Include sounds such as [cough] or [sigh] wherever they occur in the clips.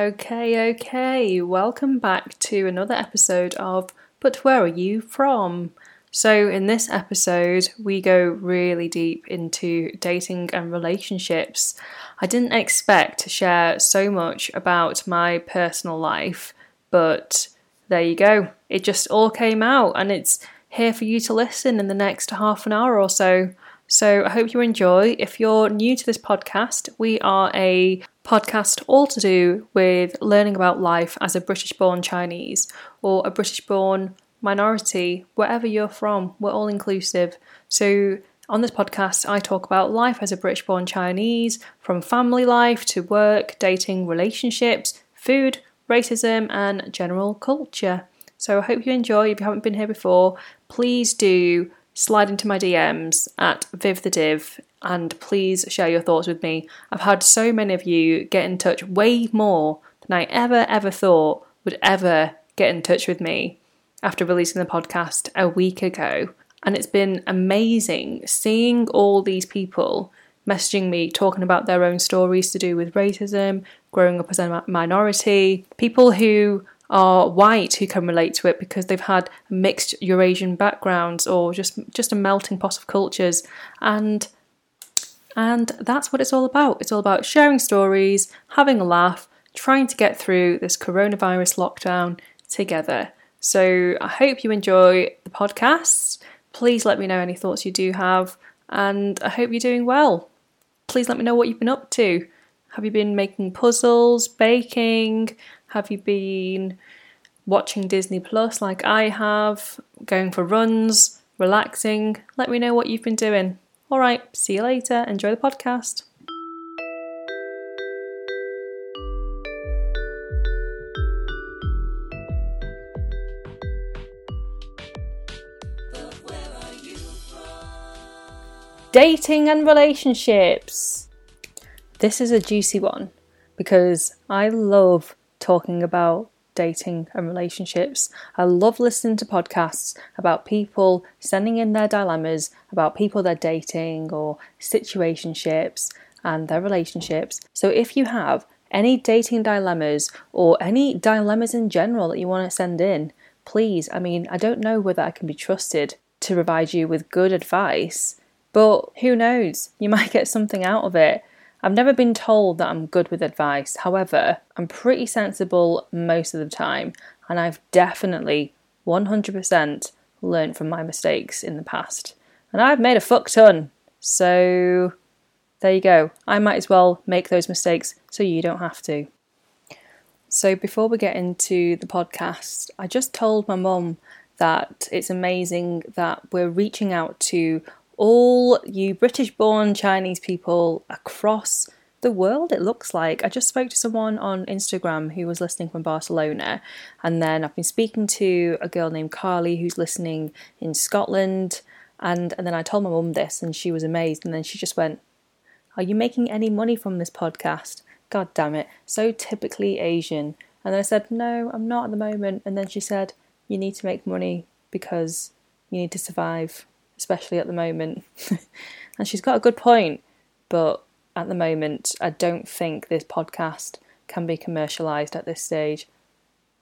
Okay, okay. Welcome back to another episode of But Where Are You From? So, in this episode, we go really deep into dating and relationships. I didn't expect to share so much about my personal life, but there you go. It just all came out, and it's here for you to listen in the next half an hour or so. So, I hope you enjoy. If you're new to this podcast, we are a podcast all to do with learning about life as a British born Chinese or a British born minority, wherever you're from, we're all inclusive. So, on this podcast, I talk about life as a British born Chinese, from family life to work, dating, relationships, food, racism, and general culture. So, I hope you enjoy. If you haven't been here before, please do slide into my DMs at Viv the Div and please share your thoughts with me. I've had so many of you get in touch way more than I ever, ever thought would ever get in touch with me after releasing the podcast a week ago. And it's been amazing seeing all these people messaging me talking about their own stories to do with racism, growing up as a minority, people who are white who can relate to it because they've had mixed Eurasian backgrounds or just just a melting pot of cultures and and that's what it's all about. It's all about sharing stories, having a laugh, trying to get through this coronavirus lockdown together. So I hope you enjoy the podcast. Please let me know any thoughts you do have, and I hope you're doing well. Please let me know what you've been up to. Have you been making puzzles, baking? Have you been watching Disney Plus like I have, going for runs, relaxing? Let me know what you've been doing. All right, see you later. Enjoy the podcast. Dating and relationships. This is a juicy one because I love talking about dating and relationships. I love listening to podcasts about people sending in their dilemmas about people they're dating or situationships and their relationships. So if you have any dating dilemmas or any dilemmas in general that you want to send in, please, I mean, I don't know whether I can be trusted to provide you with good advice but who knows? You might get something out of it. I've never been told that I'm good with advice. However, I'm pretty sensible most of the time, and I've definitely 100% learned from my mistakes in the past. And I've made a fuck ton. So there you go. I might as well make those mistakes so you don't have to. So before we get into the podcast, I just told my mum that it's amazing that we're reaching out to all you British born Chinese people across the world, it looks like. I just spoke to someone on Instagram who was listening from Barcelona, and then I've been speaking to a girl named Carly who's listening in Scotland. And, and then I told my mum this, and she was amazed. And then she just went, Are you making any money from this podcast? God damn it. So typically Asian. And then I said, No, I'm not at the moment. And then she said, You need to make money because you need to survive especially at the moment. [laughs] and she's got a good point, but at the moment, I don't think this podcast can be commercialized at this stage.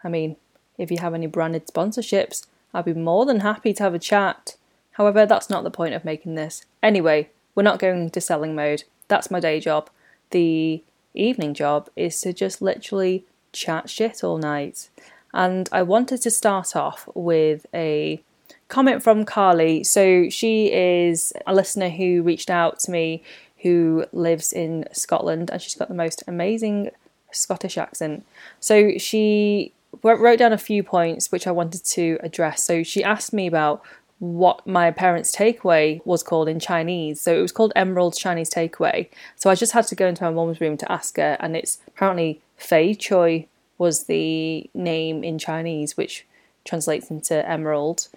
I mean, if you have any branded sponsorships, I'd be more than happy to have a chat. However, that's not the point of making this. Anyway, we're not going into selling mode. That's my day job. The evening job is to just literally chat shit all night. And I wanted to start off with a comment from Carly. So she is a listener who reached out to me who lives in Scotland and she's got the most amazing Scottish accent. So she wrote down a few points which I wanted to address. So she asked me about what my parents' takeaway was called in Chinese. So it was called Emerald's Chinese Takeaway. So I just had to go into my mum's room to ask her, and it's apparently Fei Choi was the name in Chinese, which translates into emerald.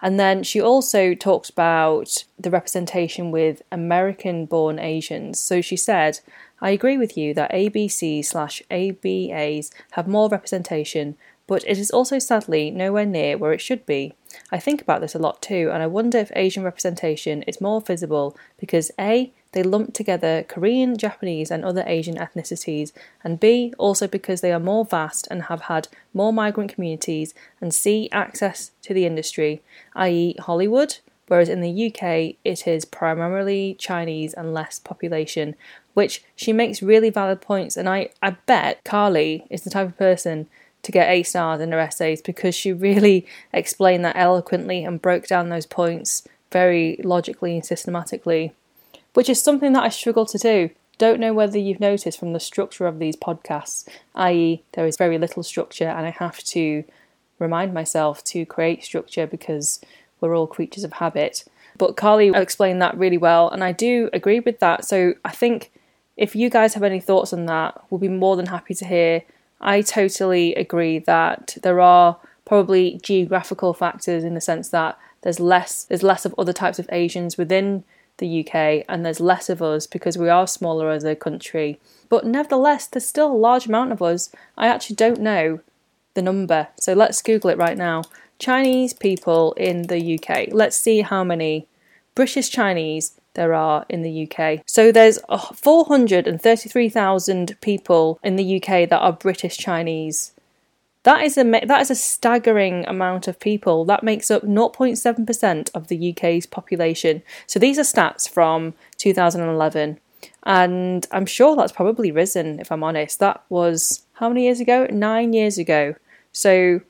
And then she also talked about the representation with American born Asians. So she said, I agree with you that ABC slash ABAs have more representation, but it is also sadly nowhere near where it should be. I think about this a lot too, and I wonder if Asian representation is more visible because A, they lump together Korean, Japanese, and other Asian ethnicities, and B, also because they are more vast and have had more migrant communities, and C, access to the industry, i.e., Hollywood, whereas in the UK it is primarily Chinese and less population, which she makes really valid points. And I, I bet Carly is the type of person to get A stars in her essays because she really explained that eloquently and broke down those points very logically and systematically which is something that I struggle to do. Don't know whether you've noticed from the structure of these podcasts, i.e., there is very little structure, and I have to remind myself to create structure because we're all creatures of habit. But Carly explained that really well, and I do agree with that. So I think if you guys have any thoughts on that, we'll be more than happy to hear. I totally agree that there are probably geographical factors in the sense that there's less there's less of other types of Asians within the UK, and there's less of us because we are smaller as a country. But nevertheless, there's still a large amount of us. I actually don't know the number, so let's Google it right now. Chinese people in the UK. Let's see how many British Chinese there are in the UK. So there's 433,000 people in the UK that are British Chinese. That is a that is a staggering amount of people. That makes up 0.7% of the UK's population. So these are stats from 2011, and I'm sure that's probably risen. If I'm honest, that was how many years ago? Nine years ago. So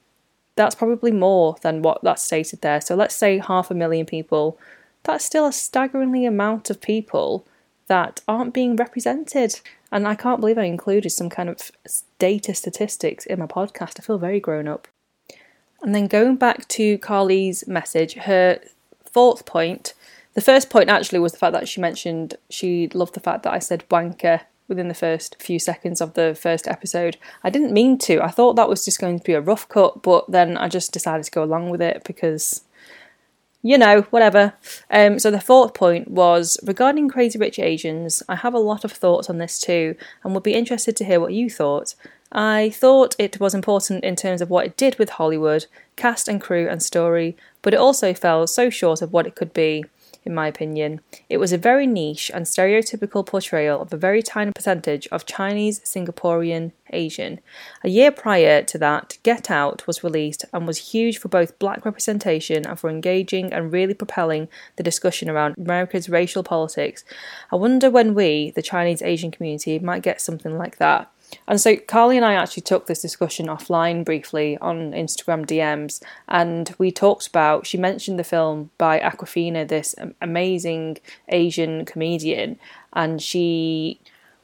that's probably more than what that's stated there. So let's say half a million people. That's still a staggeringly amount of people that aren't being represented. And I can't believe I included some kind of data statistics in my podcast. I feel very grown up. And then going back to Carly's message, her fourth point, the first point actually was the fact that she mentioned she loved the fact that I said wanker within the first few seconds of the first episode. I didn't mean to. I thought that was just going to be a rough cut, but then I just decided to go along with it because you know, whatever. Um, so the fourth point was regarding Crazy Rich Asians. I have a lot of thoughts on this too, and would be interested to hear what you thought. I thought it was important in terms of what it did with Hollywood, cast and crew and story, but it also fell so short of what it could be in my opinion. It was a very niche and stereotypical portrayal of a very tiny percentage of Chinese, Singaporean, Asian. A year prior to that, Get Out was released and was huge for both black representation and for engaging and really propelling the discussion around America's racial politics. I wonder when we, the Chinese Asian community, might get something like that. And so Carly and I actually took this discussion offline briefly on Instagram DMs, and we talked about. She mentioned the film by Awkwafina, this amazing Asian comedian, and she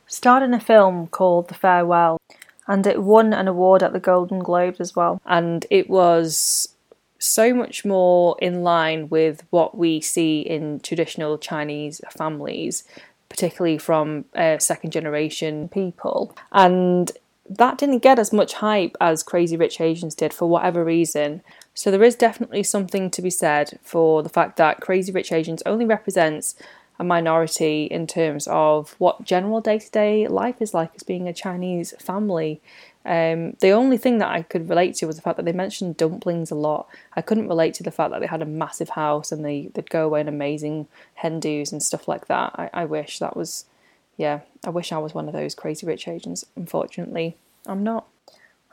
starred in a film called The Farewell, and it won an award at the Golden Globes as well. And it was so much more in line with what we see in traditional Chinese families particularly from uh, second generation people. And that didn't get as much hype as Crazy Rich Asians did for whatever reason. So there is definitely something to be said for the fact that Crazy Rich Asians only represents a minority in terms of what general day to day life is like as being a Chinese family um, the only thing that I could relate to was the fact that they mentioned dumplings a lot. I couldn't relate to the fact that they had a massive house and they, they'd go away on amazing hen dos and stuff like that. I, I wish that was, yeah, I wish I was one of those crazy rich Asians. Unfortunately, I'm not.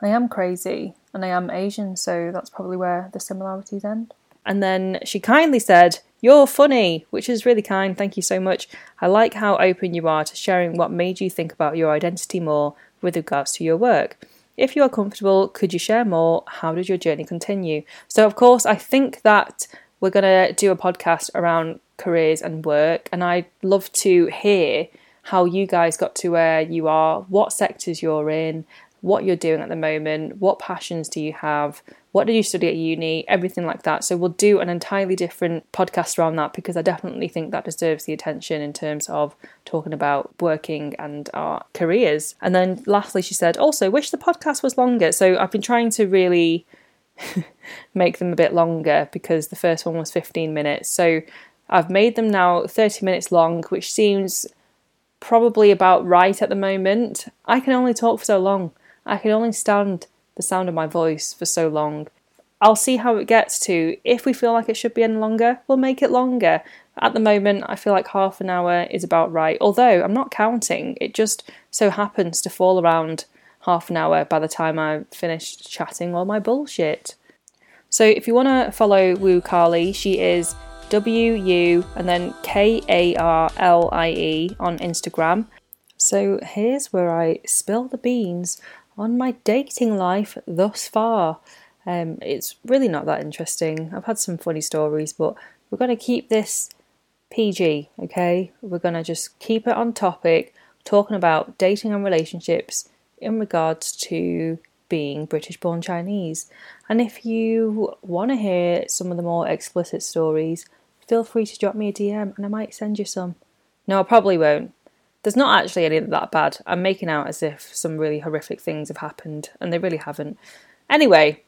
I am crazy and I am Asian, so that's probably where the similarities end. And then she kindly said, You're funny, which is really kind. Thank you so much. I like how open you are to sharing what made you think about your identity more with regards to your work. If you are comfortable, could you share more? How did your journey continue? So, of course, I think that we're going to do a podcast around careers and work, and I'd love to hear how you guys got to where you are, what sectors you're in, what you're doing at the moment, what passions do you have, what did you study at uni, everything like that. So we'll do an entirely different podcast around that because I definitely think that deserves the attention in terms of talking about working and our careers. And then lastly, she said, also wish the podcast was longer. So I've been trying to really [laughs] make them a bit longer because the first one was 15 minutes. So I've made them now 30 minutes long, which seems probably about right at the moment. I can only talk for so long. I can only stand the sound of my voice for so long. I'll see how it gets to. If we feel like it should be any longer, we'll make it longer. At the moment, I feel like half an hour is about right. Although I'm not counting, it just so happens to fall around half an hour by the time I've finished chatting all my bullshit. So if you want to follow Wu Carlie, she is W U and then K A R L I E on Instagram. So here's where I spill the beans on my dating life thus far. Um, it's really not that interesting. I've had some funny stories, but we're going to keep this PG, okay? We're going to just keep it on topic, talking about dating and relationships in regards to being British born Chinese. And if you want to hear some of the more explicit stories, feel free to drop me a DM and I might send you some. No, I probably won't. There's not actually any that bad. I'm making out as if some really horrific things have happened, and they really haven't. Anyway,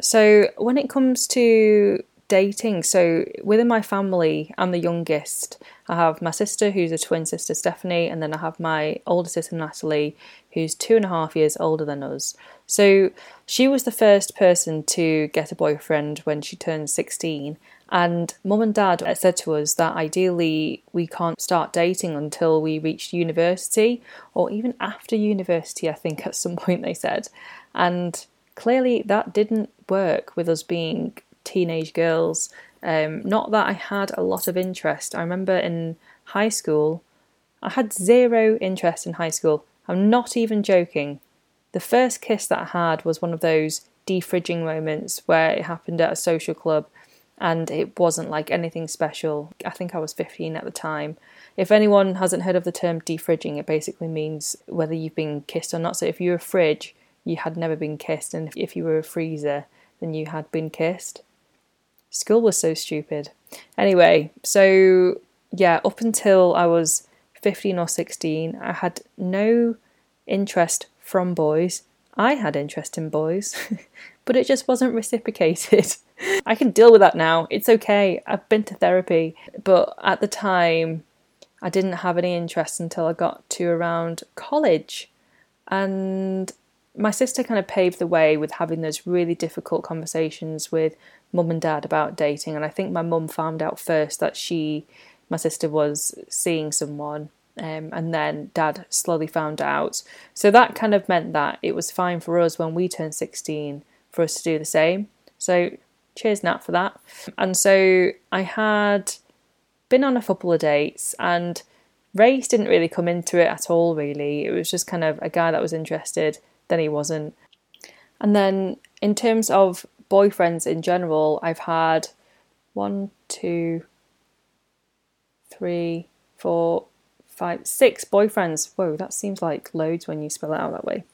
so when it comes to dating, so within my family, I'm the youngest. I have my sister, who's a twin sister, Stephanie, and then I have my older sister, Natalie, who's two and a half years older than us. So she was the first person to get a boyfriend when she turned 16. And mum and dad said to us that ideally we can't start dating until we reach university or even after university, I think at some point they said. And clearly that didn't work with us being teenage girls. Um, not that I had a lot of interest. I remember in high school, I had zero interest in high school. I'm not even joking. The first kiss that I had was one of those defridging moments where it happened at a social club and it wasn't like anything special. I think I was 15 at the time. If anyone hasn't heard of the term defridging, it basically means whether you've been kissed or not. So if you're a fridge, you had never been kissed, and if you were a freezer, then you had been kissed. School was so stupid. Anyway, so yeah, up until I was 15 or 16, I had no interest from boys. I had interest in boys, [laughs] but it just wasn't reciprocated. [laughs] I can deal with that now. It's okay. I've been to therapy. But at the time, I didn't have any interest until I got to around college. And my sister kind of paved the way with having those really difficult conversations with mum and dad about dating. And I think my mum found out first that she, my sister, was seeing someone. Um, and then dad slowly found out. So that kind of meant that it was fine for us when we turned 16 for us to do the same. So cheers, Nat, for that. And so I had been on a couple of dates and race didn't really come into it at all, really. It was just kind of a guy that was interested, then he wasn't. And then in terms of boyfriends in general, I've had one, two, three, four, five, six boyfriends. Whoa, that seems like loads when you spell it out that way.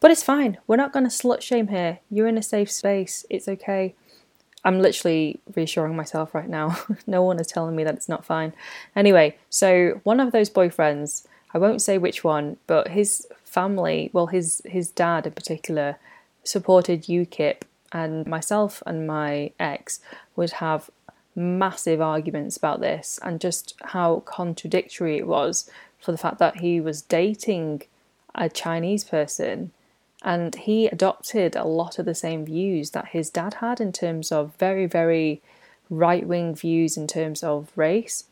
But it's fine. We're not going to slut shame here. You're in a safe space. It's okay. I'm literally reassuring myself right now. [laughs] no one is telling me that it's not fine. Anyway, so one of those boyfriends, I won't say which one, but his family, well, his his dad in particular, supported UKIP, and myself and my ex would have massive arguments about this and just how contradictory it was for the fact that he was dating a Chinese person and he adopted a lot of the same views that his dad had in terms of very, very right wing views in terms of race.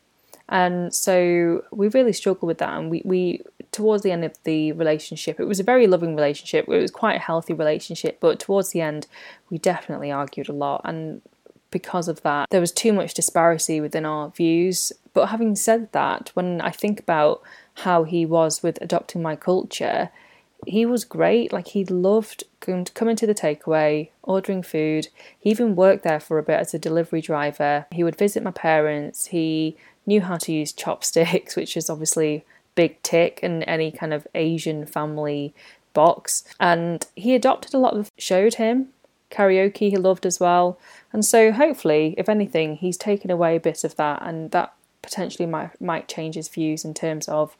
And so we really struggled with that. And we, we, towards the end of the relationship, it was a very loving relationship. It was quite a healthy relationship. But towards the end, we definitely argued a lot. And because of that, there was too much disparity within our views. But having said that, when I think about how he was with adopting my culture, he was great. Like he loved coming to the takeaway, ordering food. He even worked there for a bit as a delivery driver. He would visit my parents. He knew how to use chopsticks, [laughs] which is obviously big tick in any kind of Asian family box. And he adopted a lot of showed him karaoke he loved as well. And so hopefully, if anything, he's taken away a bit of that and that potentially might might change his views in terms of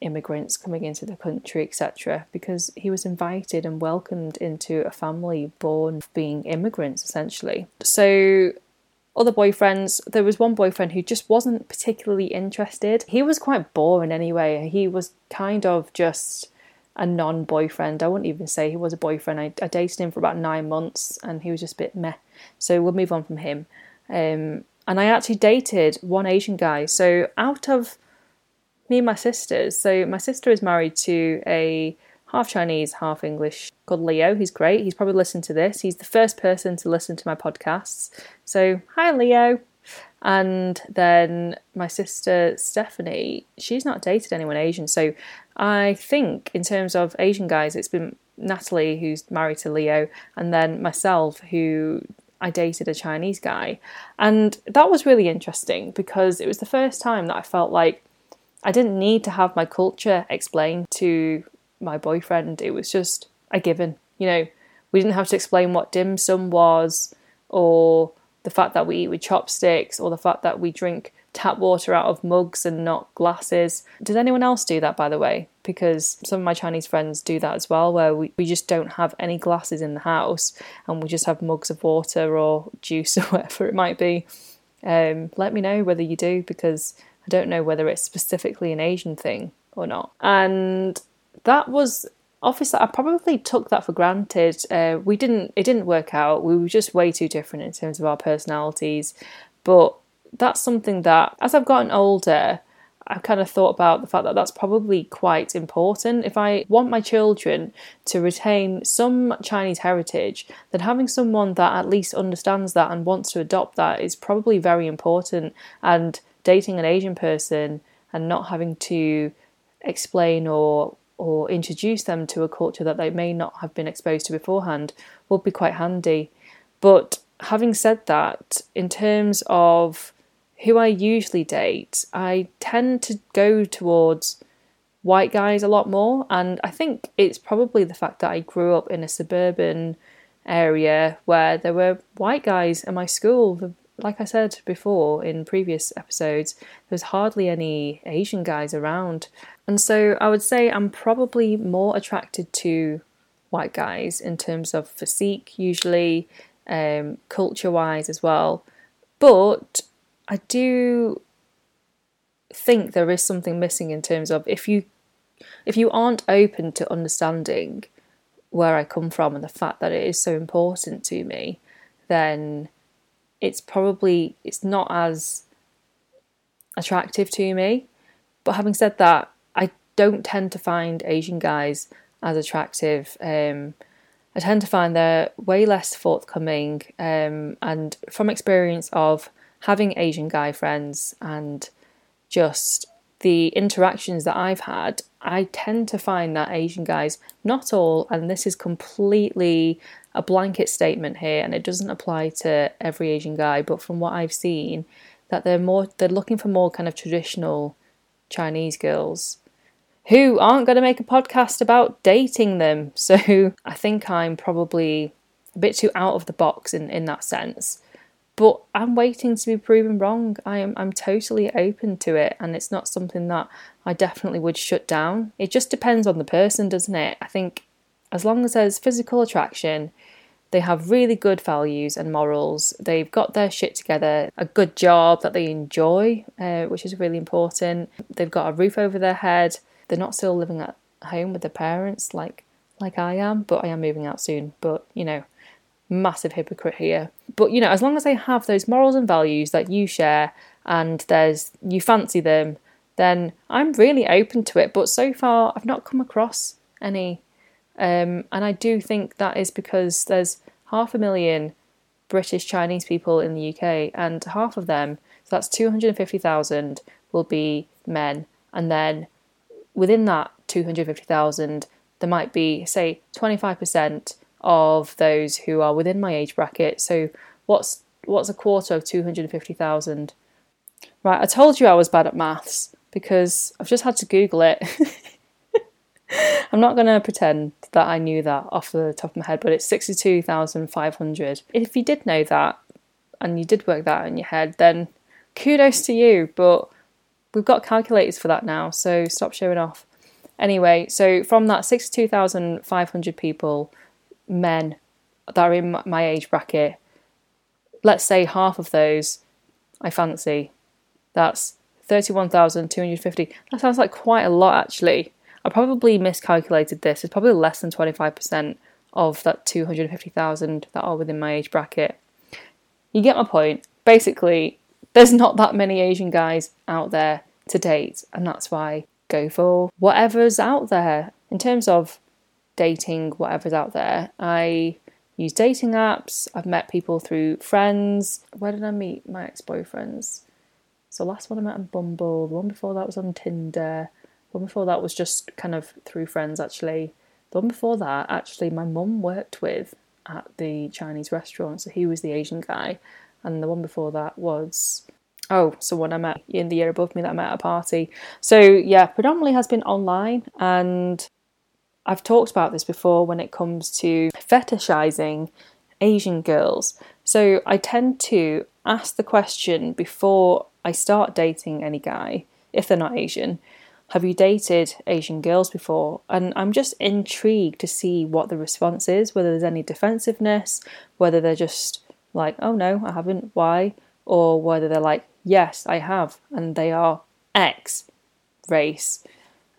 immigrants coming into the country, etc., because he was invited and welcomed into a family born being immigrants, essentially. So, other boyfriends, there was one boyfriend who just wasn't particularly interested. He was quite boring anyway. He was kind of just a non boyfriend. I wouldn't even say he was a boyfriend. I, I, dated him for about nine months and he was just a bit meh. So we'll move on from him. Um, and I actually dated one Asian guy. So out of me and my sisters, so my sister is married to a half Chinese, half English called Leo. He's great. He's probably listened to this. He's the first person to listen to my podcasts. So, hi, Leo. And then my sister Stephanie, she's not dated anyone Asian. So I think in terms of Asian guys, it's been Natalie who's married to Leo, and then myself who I dated a Chinese guy. And that was really interesting because it was the first time that I felt like I didn't need to have my culture explained to my boyfriend. It was just a given. You know, we didn't have to explain what dim sum was or the fact that we eat with chopsticks or the fact that we drink tap water out of mugs and not glasses. Does anyone else do that, by the way? Because some of my Chinese friends do that as well, where we, we just don't have any glasses in the house and we just have mugs of water or juice [laughs] or whatever it might be. Um, let me know whether you do, because don't know whether it's specifically an Asian thing or not. And that was obviously I probably took that for granted. Uh, we didn't it didn't work out. We were just way too different in terms of our personalities. But that's something that as I've gotten older, I've kind of thought about the fact that that's probably quite important. If I want my children to retain some Chinese heritage, then having someone that at least understands that and wants to adopt that is probably very important. And dating an Asian person and not having to explain or or introduce them to a culture that they may not have been exposed to beforehand would be quite handy. But having said that, in terms of who I usually date, I tend to go towards white guys a lot more. And I think it's probably the fact that I grew up in a suburban area where there were white guys in my school. Like I said before in previous episodes, there's hardly any Asian guys around. And so I would say I'm probably more attracted to white guys in terms of physique, usually, um, culture wise as well. But I do think there is something missing in terms of if you if you aren't open to understanding where I come from and the fact that it is so important to me, then it's probably it's not as attractive to me. But having said that, I don't tend to find Asian guys as attractive. Um, I tend to find they're way less forthcoming. Um, and from experience of having Asian guy friends and just the interactions that I've had, I tend to find that Asian guys, not all, and this is completely a blanket statement here, and it doesn't apply to every Asian guy, but from what I've seen, that they're more they're looking for more kind of traditional Chinese girls who aren't going to make a podcast about dating them. [laughs] So I think I'm probably a bit too out of the box in, in that sense. But I'm waiting to be proven wrong. I am I'm totally open to it and it's not something that I definitely would shut down. It just depends on the person, doesn't it? I think as long as there's physical attraction, they have really good values and morals. They've got their shit together, a good job that they enjoy, uh, which is really important. They've got a roof over their head they're not still living at home with their parents like like I am, but I am moving out soon. But you know, massive hypocrite here. But you know, as long as they have those morals and values that you share and there's you fancy them, then I'm really open to it. But so far I've not come across any um, and I do think that is because there's half a million British Chinese people in the UK, and half of them, so that's 250,000, will be men, and then within that 250,000, there might be, say, 25% of those who are within my age bracket. So what's what's a quarter of 250,000? Right, I told you I was bad at maths because I've just had to Google it. [laughs] I'm not going to pretend that I knew that off the top of my head, but it's 62,500. If you did know that and you did work that out in your head, then kudos to you. But we've got calculators for that now, so stop showing off. Anyway, so from that 62,500 people, men that are in my age bracket, let's say half of those I fancy. That's 31,250. That sounds like quite a lot actually. I probably miscalculated this. It's probably less than 25% of that 250,000 that are within my age bracket. You get my point. Basically, there's not that many Asian guys out there to date, and that's why go for whatever's out there. In terms of dating, whatever's out there, I use dating apps. I've met people through friends. Where did I meet my ex boyfriends? So, last one I met on Bumble. The one before that was on Tinder. The one before that was just kind of through friends, actually. The one before that, actually, my mum worked with at the Chinese restaurant, so he was the Asian guy. And the one before that was oh, someone I met in the year above me that I met at a party. So yeah, predominantly has been online, and I've talked about this before when it comes to fetishizing Asian girls. So I tend to ask the question before I start dating any guy, if they're not Asian, have you dated Asian girls before? And I'm just intrigued to see what the response is, whether there's any defensiveness, whether they're just like, oh no, I haven't, why? Or whether they're like, yes, I have, and they are X race.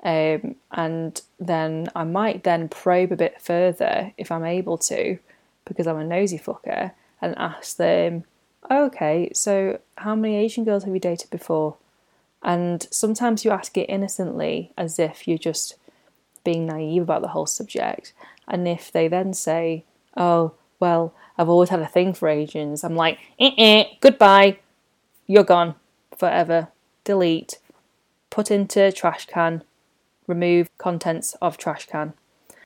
Um, and then I might then probe a bit further if I'm able to, because I'm a nosy fucker, and ask them, okay, so how many Asian girls have you dated before? And sometimes you ask it innocently as if you're just being naive about the whole subject. And if they then say, oh, well, I've always had a thing for Asians, I'm like, eh, eh, goodbye, you're gone forever, delete, put into trash can, remove contents of trash can.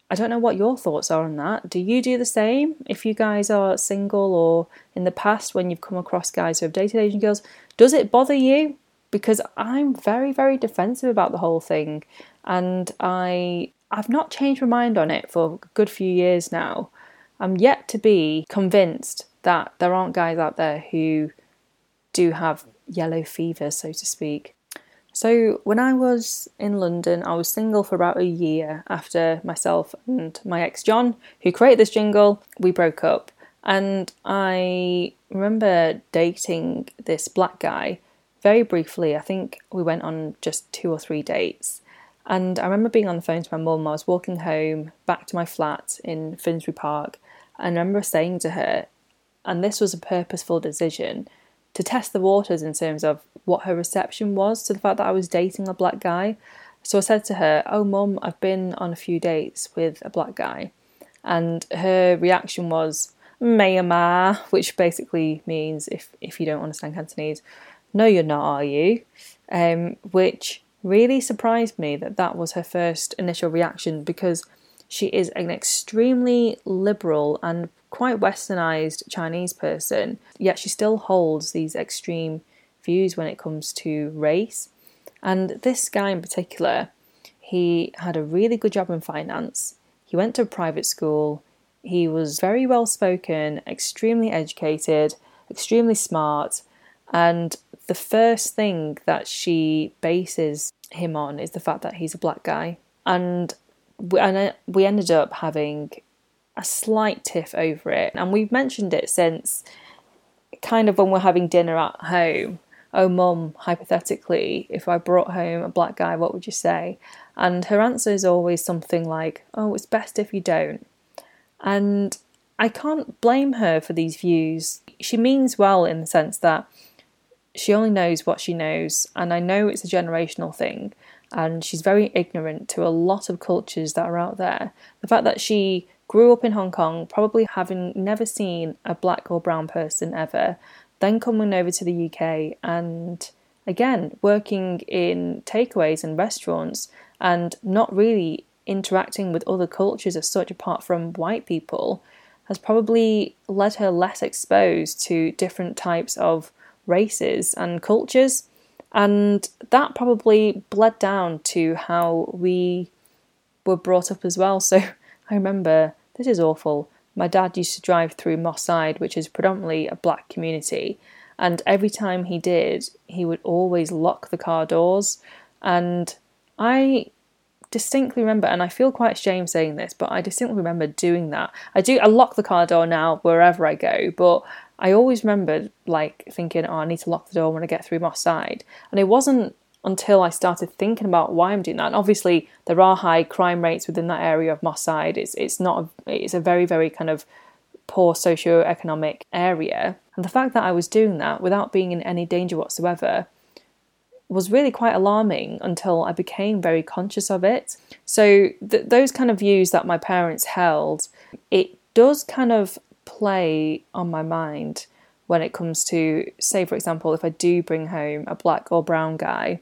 I don't know what your thoughts are on that. Do you do the same? If you guys are single or in the past when you've come across guys who have dated Asian girls, does it bother you? because I'm very, very defensive about the whole thing, and I I've not changed my mind on it for a good few years now. I'm yet to be convinced that there aren't guys out there who do have yellow fever, so to speak. So, when I was in London, I was single for about a year after myself and my ex John, who created this jingle, we broke up. And I remember dating this black guy very briefly, I think we went on just two or three dates. And I remember being on the phone to my mum. I was walking home back to my flat in Finsbury Park. And I remember saying to her, and this was a purposeful decision, to test the waters in terms of what her reception was to the fact that I was dating a black guy. So I said to her, Oh, mum, I've been on a few dates with a black guy. And her reaction was, Mayama, which basically means, if, if you don't understand Cantonese, no, you're not, are you? Um, which really surprised me that that was her first initial reaction because she is an extremely liberal and quite westernized Chinese person, yet she still holds these extreme views when it comes to race. And this guy in particular, he had a really good job in finance. He went to a private school. He was very well spoken, extremely educated, extremely smart, and the first thing that she bases him on is the fact that he's a black guy. And and uh, we ended up having a slight tiff over it. And we've mentioned it since kind of when we're having dinner at home. Oh, mum, hypothetically, if I brought home a black guy, what would you say? And her answer is always something like, oh, it's best if you don't. And I can't blame her for these views. She means well in the sense that she only knows what she knows, and I know it's a generational thing, and she's very ignorant to a lot of cultures that are out there. The fact that she grew up in Hong Kong, probably having never seen a black or brown person ever, then coming over to the UK and again working in takeaways and restaurants and not really interacting with other cultures as such apart from white people has probably led her less exposed to different types of races and cultures. And that probably bled down to how we were brought up as well. [laughs] So I remember, this is awful. My dad used to drive through Moss Side, which is predominantly a black community. And every time he did, he would always lock the car doors. And I distinctly remember, and I feel quite ashamed saying this, but I distinctly remember doing that. I do, I lock the car door now wherever I go, but I always remembered like thinking, oh, I need to lock the door when I get through Moss Side. And it wasn't until I started thinking about why I'm doing that. And obviously, there are high crime rates within that area of Moss Side. It's it's not a, it's a very very kind of poor socio-economic area, and the fact that I was doing that without being in any danger whatsoever was really quite alarming until I became very conscious of it. So th- those kind of views that my parents held, it does kind of play on my mind when it comes to, say, for example, if I do bring home a black or brown guy,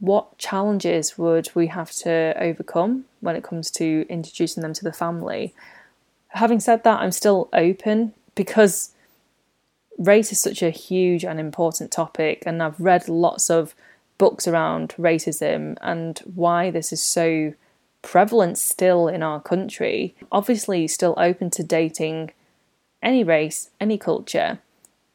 what challenges would we have to overcome when it comes to introducing them to the family? Having said that, I'm still open because race is such a huge and important topic, and I've read lots of books around racism and why this is so prevalent still in our country. Obviously, still open to dating any race, any culture,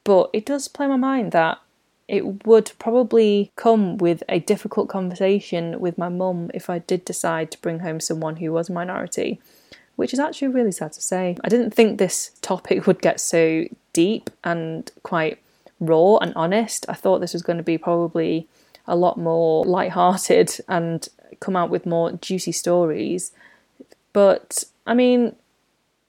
but it does play my mind that it would probably come with a difficult conversation with my mum if I did decide to bring home someone who was a minority, which is actually really sad to say. I didn't think this topic would get so deep and quite raw and honest. I thought this was going to be probably a lot more light-hearted and come out with more juicy stories. But I mean,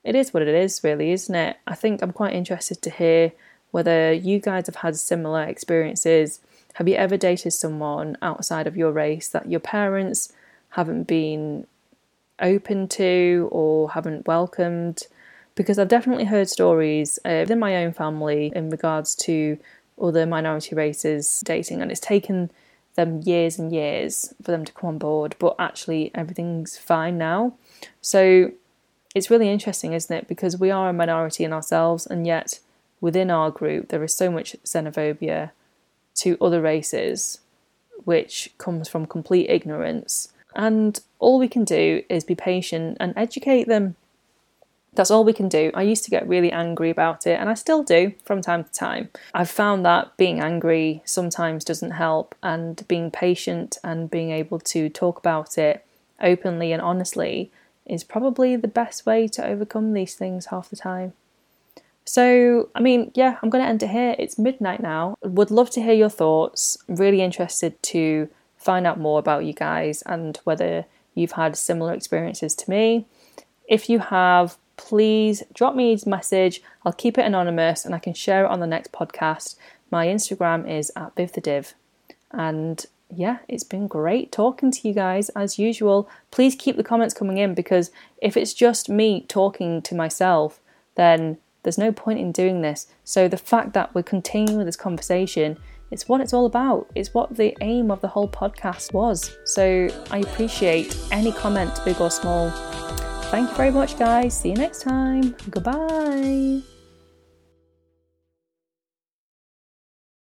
it is what it is, really, isn't it? I think I'm quite interested to hear whether you guys have had similar experiences. Have you ever dated someone outside of your race that your parents haven't been open to or haven't welcomed? Because I've definitely heard stories uh, within my own family in regards to other minority races dating, and it's taken them years and years for them to come on board, but actually everything's fine now. So it's really interesting, isn't it? Because we are a minority in ourselves, and yet within our group, there is so much xenophobia to other races, which comes from complete ignorance. And all we can do is be patient and educate them. That's all we can do. I used to get really angry about it, and I still do from time to time. I've found that being angry sometimes doesn't help, and being patient and being able to talk about it openly and honestly is probably the best way to overcome these things half the time. So, I mean, yeah, I'm going to end it here. It's midnight now. Would love to hear your thoughts. Really interested to find out more about you guys and whether you've had similar experiences to me. If you have, please drop me a message. I'll keep it anonymous and I can share it on the next podcast. My Instagram is at vivthediv. And yeah, it's been great talking to you guys as usual. Please keep the comments coming in because if it's just me talking to myself, then there's no point in doing this. So the fact that we're continuing this conversation, it's what it's all about. It's what the aim of the whole podcast was. So I appreciate any comment, big or small. Thank you very much, guys. See you next time. Goodbye.